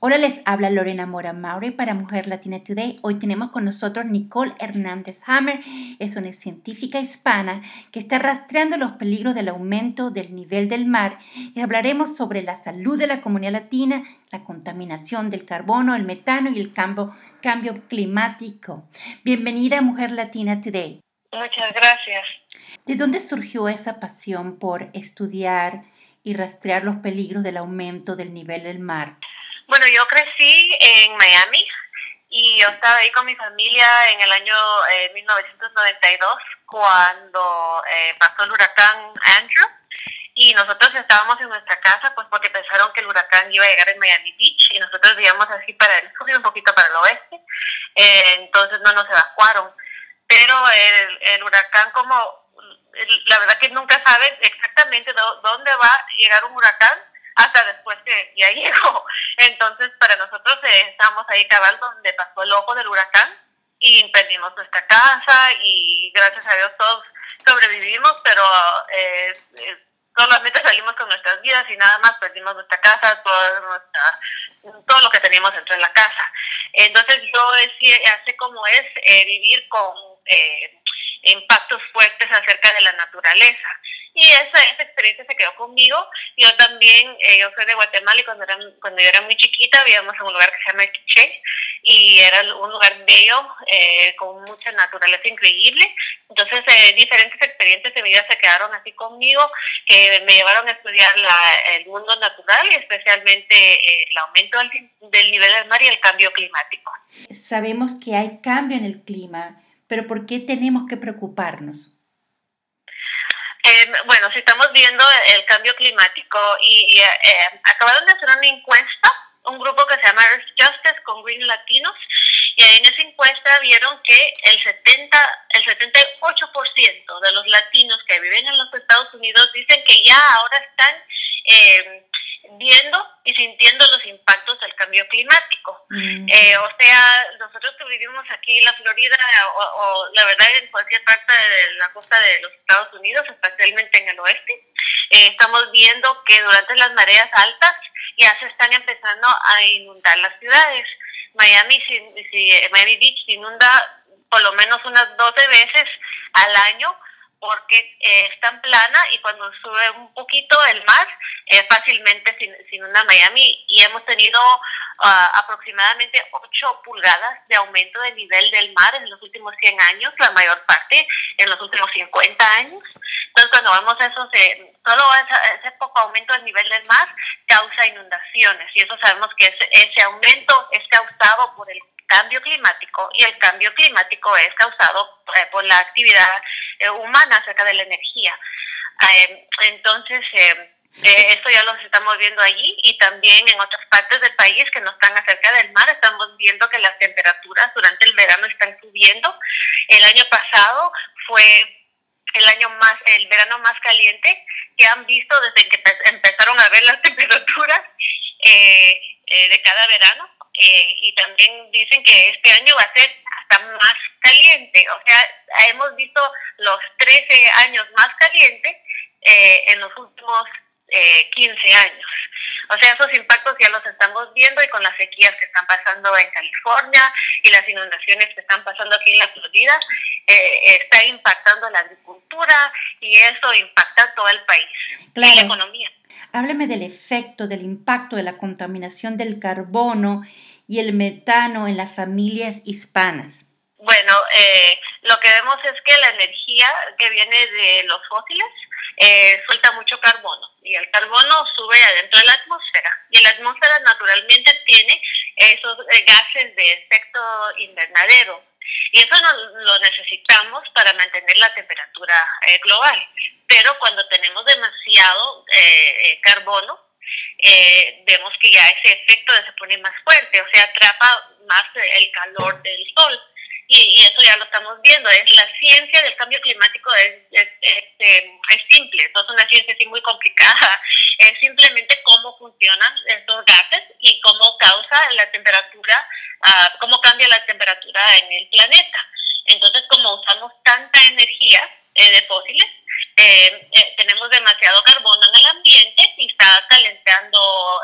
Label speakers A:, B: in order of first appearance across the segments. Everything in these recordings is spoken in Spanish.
A: Hola, les habla Lorena Mora Maure para Mujer Latina Today. Hoy tenemos con nosotros Nicole Hernández Hammer. Es una científica hispana que está rastreando los peligros del aumento del nivel del mar y hablaremos sobre la salud de la comunidad latina, la contaminación del carbono, el metano y el cambio, cambio climático. Bienvenida a Mujer Latina Today.
B: Muchas gracias.
A: ¿De dónde surgió esa pasión por estudiar y rastrear los peligros del aumento del nivel del mar?
B: Bueno, yo crecí en Miami y yo estaba ahí con mi familia en el año 1992 eh, cuando eh, pasó el huracán Andrew y nosotros estábamos en nuestra casa pues porque pensaron que el huracán iba a llegar en Miami Beach y nosotros vivíamos así para el sur y un poquito para el oeste, eh, entonces no nos evacuaron. Pero el, el huracán como, la verdad que nunca saben exactamente dónde va a llegar un huracán, hasta después que ya llegó. Entonces, para nosotros eh, estamos ahí cabal donde pasó el ojo del huracán y perdimos nuestra casa y gracias a Dios todos sobrevivimos, pero eh, eh, solamente salimos con nuestras vidas y nada más perdimos nuestra casa, nuestra, todo lo que teníamos dentro de la casa. Entonces yo sé cómo es vivir con impactos fuertes acerca de la naturaleza. Y esa, esa experiencia se quedó conmigo. Yo también, eh, yo soy de Guatemala y cuando, era, cuando yo era muy chiquita vivíamos en un lugar que se llama Quiché y era un lugar bello, eh, con mucha naturaleza increíble. Entonces, eh, diferentes experiencias de vida se quedaron así conmigo, que me llevaron a estudiar la, el mundo natural y especialmente el aumento del, del nivel del mar y el cambio climático.
A: Sabemos que hay cambio en el clima, pero ¿por qué tenemos que preocuparnos?
B: Eh, bueno, si estamos viendo el cambio climático y, eh, acabaron de hacer una encuesta, un grupo que se llama Earth Justice con Green Latinos, y en esa encuesta vieron que el 70, el 78% de los latinos que viven en los Estados Unidos dicen que ya ahora están eh, viendo y sintiendo los impactos del cambio climático. Mm. Eh, o sea, que vivimos aquí en la Florida o, la verdad en cualquier parte de la costa de los Estados Unidos, especialmente en el oeste, eh, estamos viendo que durante las mareas altas ya se están empezando a inundar las ciudades. Miami, si, Miami Beach se inunda por lo menos unas 12 veces al año porque eh, es tan plana y cuando sube un poquito el mar, eh, fácilmente sin, una Miami y hemos tenido uh, aproximadamente 8 pulgadas de aumento del nivel del mar en los últimos 100 años, la mayor parte en los últimos 50 años. Entonces, cuando vemos eso, se, solo ese, poco aumento del nivel del mar causa inundaciones y eso sabemos que ese, ese aumento es causado por el cambio climático y el cambio climático es causado eh, por la actividad eh, humana acerca de la energía. Eh, entonces, esto ya lo estamos viendo allí y también en otras partes del país que no están acerca del mar, estamos viendo que las temperaturas durante el verano están subiendo. El año pasado fue el año más, el verano más caliente que han visto desde que empezaron a ver las temperaturas de cada verano eh, y también dicen que este año va a ser más caliente. O sea, hemos visto los 13 años más calientes eh, en los últimos eh, 15 años. O sea, esos impactos ya los estamos viendo y con las sequías que están pasando en California y las inundaciones que están pasando aquí en la Florida, eh, está impactando la agricultura y eso impacta todo el país y la economía.
A: Háblame del efecto, del impacto de la contaminación del carbono y el metano en las familias hispanas?
B: Bueno, eh, lo que vemos es que la energía que viene de los fósiles eh, suelta mucho carbono y el carbono sube adentro de la atmósfera y la atmósfera naturalmente tiene esos eh, gases de efecto invernadero y eso lo necesitamos para mantener la temperatura global. Pero cuando tenemos demasiado carbono, eh, vemos que ya ese efecto se pone más fuerte, o sea, atrapa más el calor del sol. Y, eso ya lo estamos viendo. Es la ciencia del cambio climático es, es, es, em, simple, no es una ciencia así muy complicada. Es simplemente cómo funcionan estos gases y cómo causa la temperatura, uh, cómo cambia la temperatura en el planeta. Entonces, como usamos tanta energía eh, de fósiles, eh, eh, tenemos demasiado carbono en el ambiente y está calentando,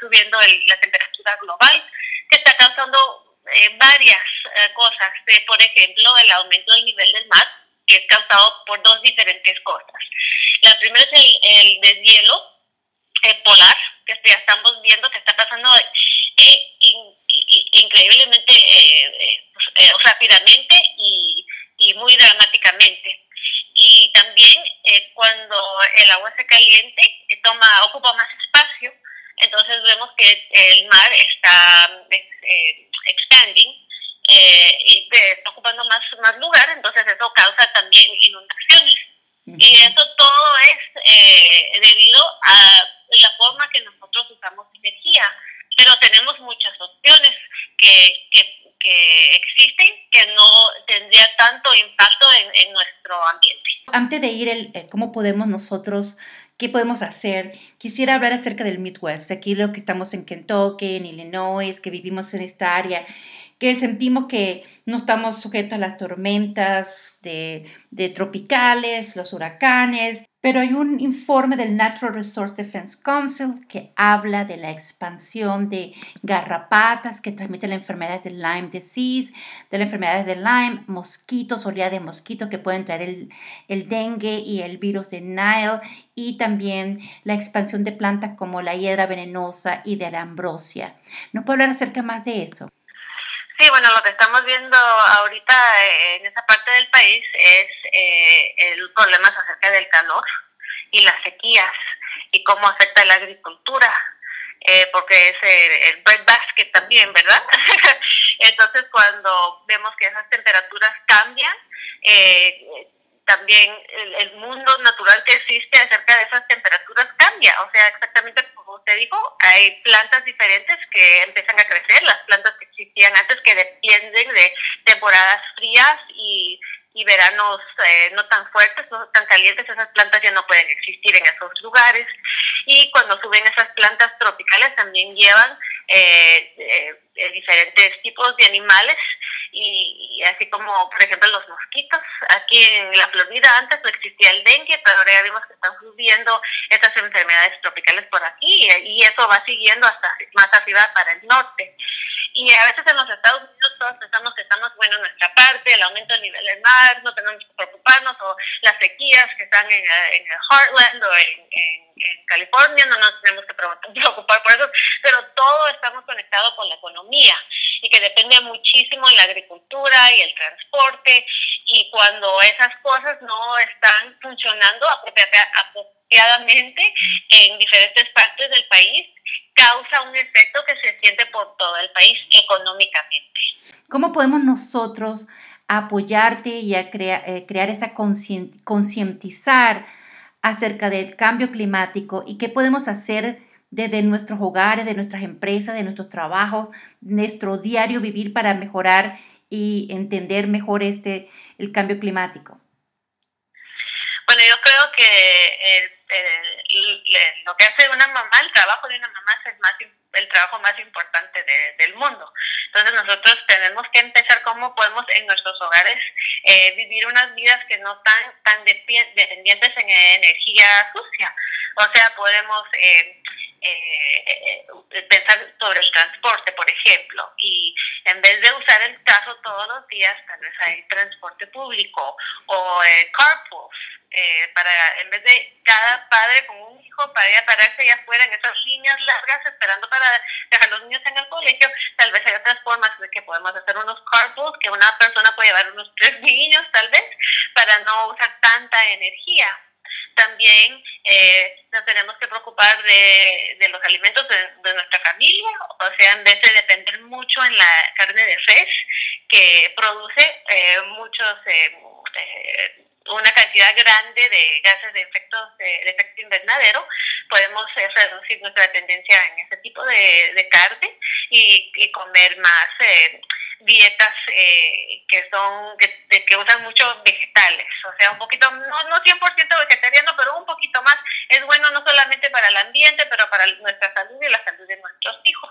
B: subiendo la temperatura global, que está causando varias cosas. por ejemplo, el aumento del nivel del mar, que es causado por dos diferentes cosas. La primera es el, el deshielo polar, que ya estamos viendo que está pasando increíblemente pues, rápidamente y, y muy dramáticamente y también eh, cuando el agua se caliente eh, toma ocupa más espacio entonces vemos que el mar está eh, expanding y está ocupando más más lugar entonces eso causa también inundaciones y eso todo es debido a la forma que nosotros usamos energía pero tenemos muchas opciones que, que, existen que no tendría tanto impacto en, nuestro ambiente.
A: Antes de ir, el, ¿cómo podemos nosotros ¿Qué podemos hacer? Quisiera hablar acerca del Midwest, aquí lo que estamos en Kentucky, en Illinois, que vivimos en esta área que sentimos que no estamos sujetos a las tormentas de, de tropicales, los huracanes, pero hay un informe del Natural Resource Defense Council que habla de la expansión de garrapatas que transmiten la enfermedad de Lyme disease, de la enfermedad de Lyme, mosquitos, oleadas de mosquitos que pueden traer el, el dengue y el virus de Nile y también la expansión de plantas como la hiedra venenosa y de la ambrosia. ¿Nos puede hablar acerca más de eso?
B: Sí, bueno, lo que estamos viendo ahorita eh, en esa parte del país es eh, el problema acerca del calor y las sequías y cómo afecta la agricultura, eh, porque es el, bread basket también, ¿verdad? Entonces, cuando vemos que esas temperaturas cambian, eh, también el, mundo natural que existe acerca de esas temperaturas cambia. O sea, exactamente como usted dijo, hay plantas diferentes que empiezan a crecer, las plantas que existían antes que dependen de temporadas frías y, y veranos eh, no tan fuertes, no tan calientes, esas plantas ya no pueden existir en esos lugares. Y cuando suben esas plantas tropicales también llevan eh, eh, diferentes tipos de animales y, así como por ejemplo los mosquitos. Aquí en la Florida antes no existía el dengue, pero ahora ya vimos que están subiendo estas enfermedades tropicales por aquí y eso va siguiendo hasta más arriba para el norte. Y a veces en los Estados Unidos todos pensamos que estamos, bueno, en nuestra parte, el aumento del nivel del mar, no tenemos que preocuparnos, o las sequías que están en, en el Heartland o en, en, California, no nos tenemos que preocupar por eso, pero todo estamos conectados con la economía y que depende muchísimo en la agricultura y el transporte, y cuando esas cosas no están funcionando apropiadamente en diferentes partes del país, causa un efecto que se siente por todo el país económicamente.
A: ¿Cómo podemos nosotros apoyarte y a eh, crear esa concientizar acerca del cambio climático y qué podemos hacer desde nuestros hogares, de nuestras empresas, de nuestros trabajos, nuestro diario vivir para mejorar y entender mejor este el cambio climático?
B: Bueno, yo creo que el lo que hace una mamá, el trabajo de una mamá es más, el trabajo más importante del mundo. Entonces nosotros tenemos que empezar cómo podemos en nuestros hogares eh, vivir unas vidas que no están tan dependientes en energía sucia. O sea, podemos eh, eh, pensar sobre el transporte, por ejemplo, y en vez de usar el carro todos los días, tal vez hay transporte público o carpools eh, para en vez de cada padre con un hijo para ir a pararse allá afuera en esas líneas largas esperando para dejar los niños en el colegio, tal vez hay otras formas de que podemos hacer unos carpools, que una persona puede llevar unos tres niños tal vez, para no usar tanta energía. También eh, tenemos que preocupar de, de los alimentos de, nuestra familia, o sea, en vez de depender mucho en la carne de res, que produce eh, muchos... Eh, eh una cantidad grande de gases de efecto, de, efecto invernadero, podemos eh, reducir nuestra dependencia en ese tipo de, de carne y, y comer más eh, dietas eh, que son que, usan mucho vegetales, o sea, un poquito, no, no 100% vegetariano, pero un poquito más. Es bueno no solamente para el ambiente, pero para nuestra salud y la salud de nuestros hijos.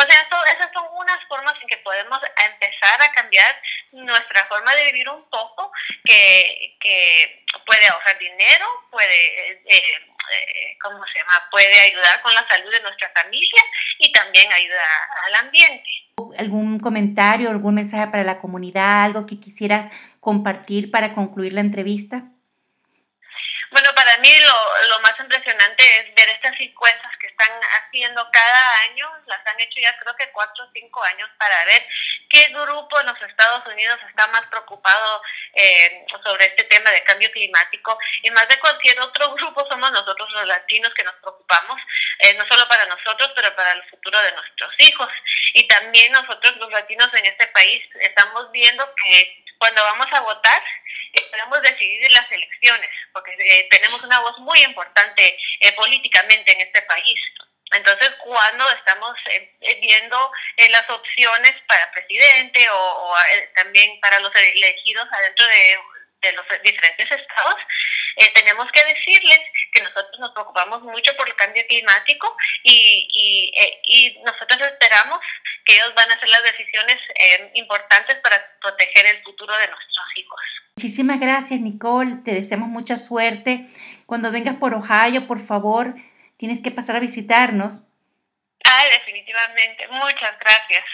B: O sea, esas son unas formas en que podemos empezar a cambiar nuestra forma de vivir un poco, que, que puede ahorrar dinero, puede, eh, eh, ¿cómo se llama? Puede ayudar con la salud de nuestra familia y también ayuda al ambiente.
A: ¿Algún comentario, algún mensaje para la comunidad, algo que quisieras compartir para concluir la entrevista?
B: Bueno, para mí lo, lo más impresionante es ver estas encuestas que están haciendo cada año, las han hecho ya creo que cuatro o cinco años para ver qué grupo en los Estados Unidos está más preocupado eh, sobre este tema de cambio climático y más de cualquier otro grupo somos nosotros los latinos que nos preocupamos, eh, no solo para nosotros, pero para el futuro de nuestros hijos. Y también nosotros los latinos en este país estamos viendo que cuando vamos a votar, podemos decidir las elecciones, porque eh, tenemos una voz muy importante eh, políticamente en este país. Entonces, cuando estamos eh, viendo las opciones para presidente o, también para los elegidos adentro de, los diferentes estados, tenemos que decirles que nosotros nos preocupamos mucho por el cambio climático y, y nosotros esperamos que ellos van a hacer las decisiones importantes para proteger el futuro de nuestros hijos.
A: Muchísimas gracias, Nicole. Te deseamos mucha suerte. Cuando vengas por Ohio, por favor, tienes que pasar a visitarnos.
B: Ah, definitivamente. Muchas gracias.